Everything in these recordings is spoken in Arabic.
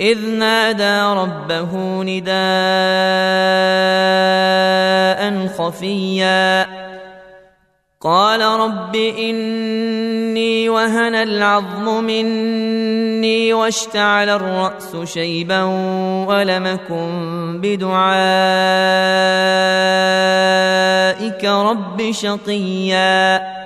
إذ نادى ربه نداء خفيا. قال رب إني وهن العظم مني واشتعل الرأس شيبا ولمكن بدعائك رب شقيا.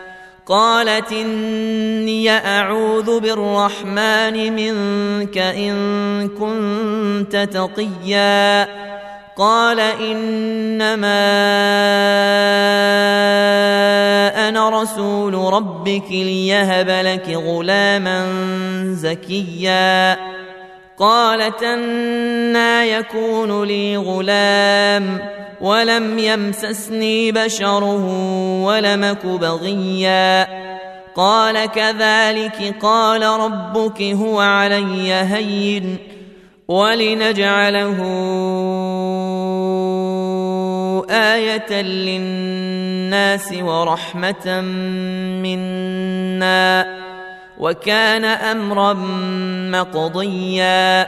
قالت إني أعوذ بالرحمن منك إن كنت تقيا. قال إنما أنا رسول ربك ليهب لك غلاما زكيا. قالت أنا يكون لي غلام. ولم يمسسني بشر ولمك بغيا. قال كذلك قال ربك هو علي هين ولنجعله آية للناس ورحمة منا. وكان أمرا مقضيا.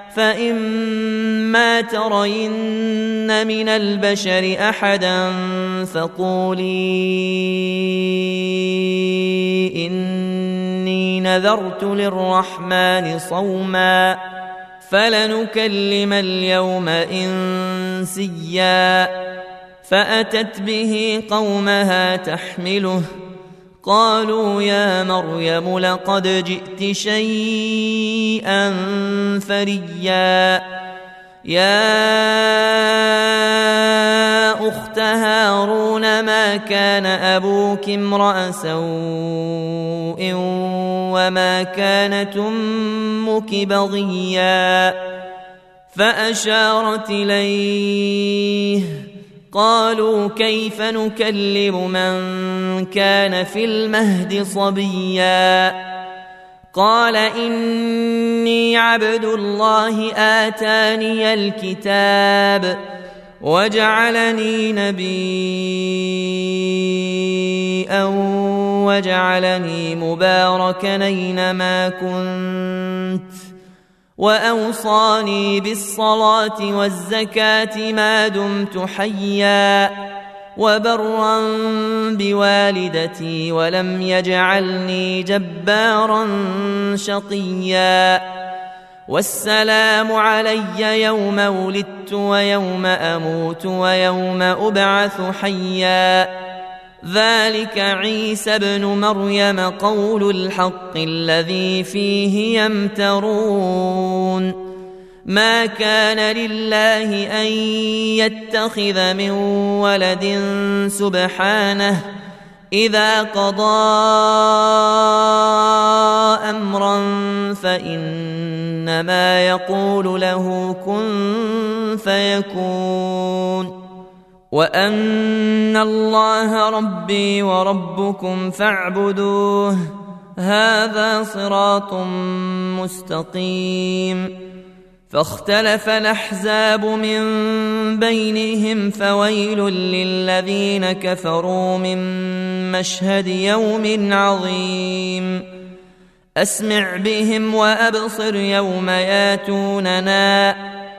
فإما ترين من البشر أحدا فقولي إني نذرت للرحمن صوما فلنكلم اليوم إنسيا فأتت به قومها تحمله قالوا يا مريم لقد جئت شيئا فريا. يا أخت هارون ما كان أبوك امرأ سوء وما كانت أمك بغيا؟ فأشارت إليه قالوا كيف نكلم من كان في المهد صبيا قال إني عبد الله آتاني الكتاب وجعلني نبيا وجعلني مباركا اينما كنت وأوصاني بالصلاة والزكاة ما دمت حيا وبرا بوالدتي ولم يجعلني جبارا شقيا والسلام علي يوم ولدت ويوم أموت ويوم أبعث حيا ذلك عيسى ابن مريم قول الحق الذي فيه يمترون. ما كان لله أن يتخذ من ولد سبحانه إذا قضى أمرا فإنما يقول له كن فيكون. وان الله ربي وربكم فاعبدوه هذا صراط مستقيم فاختلف الاحزاب من بينهم فويل للذين كفروا من مشهد يوم عظيم اسمع بهم وابصر يوم ياتوننا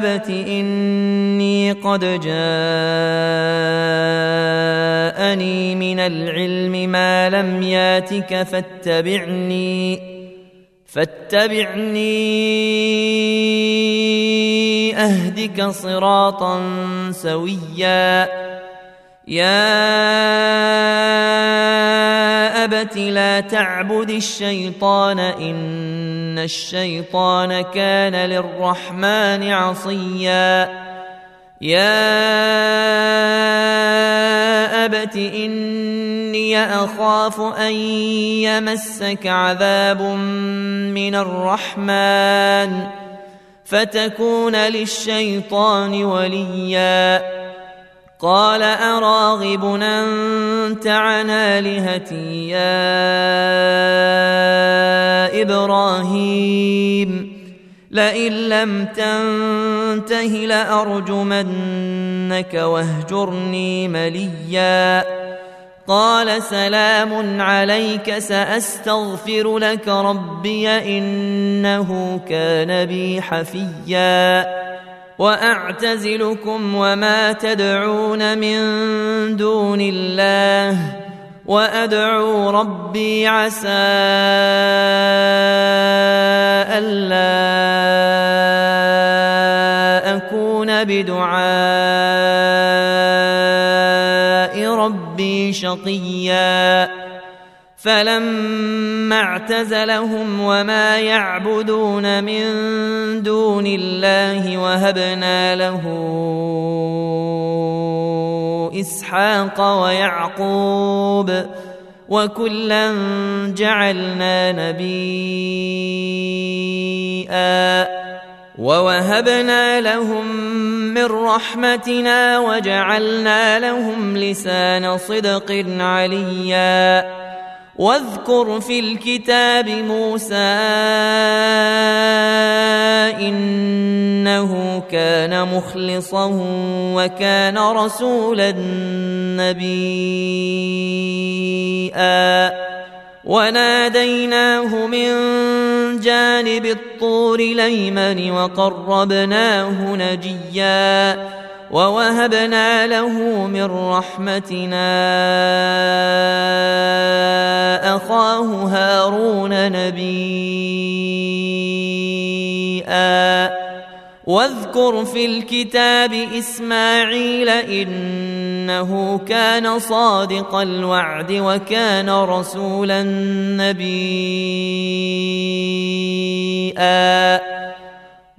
أبت إني قد جاءني من العلم ما لم ياتك فاتبعني فاتبعني أهدك صراطا سويا. يا أبت لا تعبد الشيطان إن الشيطان كان للرحمن عصيا. يا أبت إني أخاف أن يمسك عذاب من الرحمن فتكون للشيطان وليا. قال أراغب أنت عن آلهتي يا إبراهيم. لئن لم تنته لأرجمنك واهجرني مليا. قال سلام عليك سأستغفر لك ربي إنه كان بي حفيًّا. وأعتزلكم وما تدعون من دون الله. وأدعو ربي عسى ألا أكون بدعاء ربي شقيا فلما اعتزلهم وما يعبدون من دون الله وهبنا له إسحاق ويعقوب وكلا جعلنا نبيئا ووهبنا لهم من رحمتنا وجعلنا لهم لسان صدق عليا واذكر في الكتاب موسى إنه كان مخلصا وكان رسولا نبيا. وناديناه من جانب الطور الايمن وقربناه نجيا. ووهبنا له من رحمتنا أخاه هارون نبيئا. واذكر في الكتاب إسماعيل إنه كان صادق الوعد وكان رسولا نبيئا.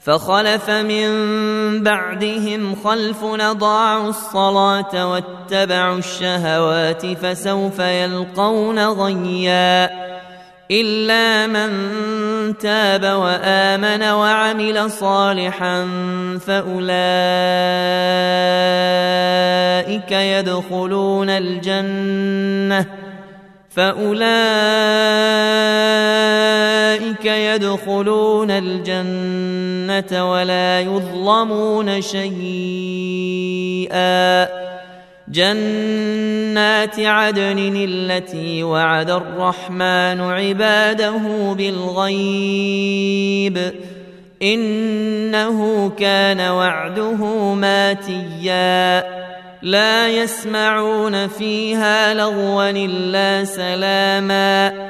فخلف من بعدهم خلف اضاعوا الصلاة واتبعوا الشهوات فسوف يلقون غيا إلا من تاب وآمن وعمل صالحا فأولئك يدخلون الجنة فأولئك يدخلون ولا يظلمون شيئا. جنات عدن التي وعد الرحمن عباده بالغيب. انه كان وعده ماتيا. لا يسمعون فيها لغوا الا سلاما.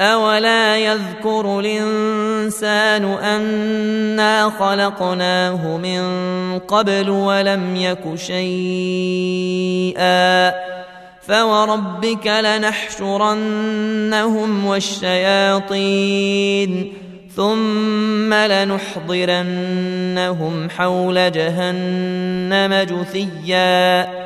اولا يذكر الانسان انا خلقناه من قبل ولم يك شيئا فوربك لنحشرنهم والشياطين ثم لنحضرنهم حول جهنم جثيا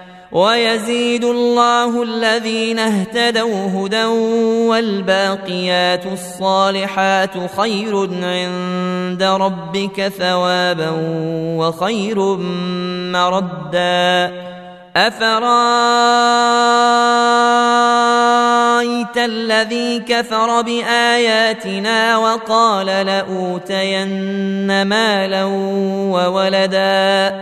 ويزيد الله الذين اهتدوا هدى والباقيات الصالحات خير عند ربك ثوابا وخير مردا. أفرأيت الذي كفر بآياتنا وقال لأوتين مالا وولدا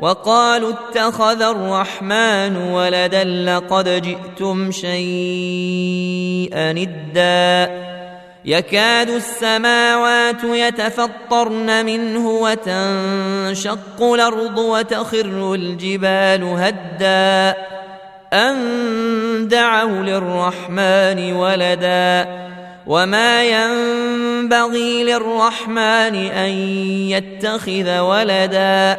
وقالوا اتخذ الرحمن ولدا لقد جئتم شيئا ادا يكاد السماوات يتفطرن منه وتنشق الأرض وتخر الجبال هدا. أن دعوا للرحمن ولدا. وما ينبغي للرحمن أن يتخذ ولدا.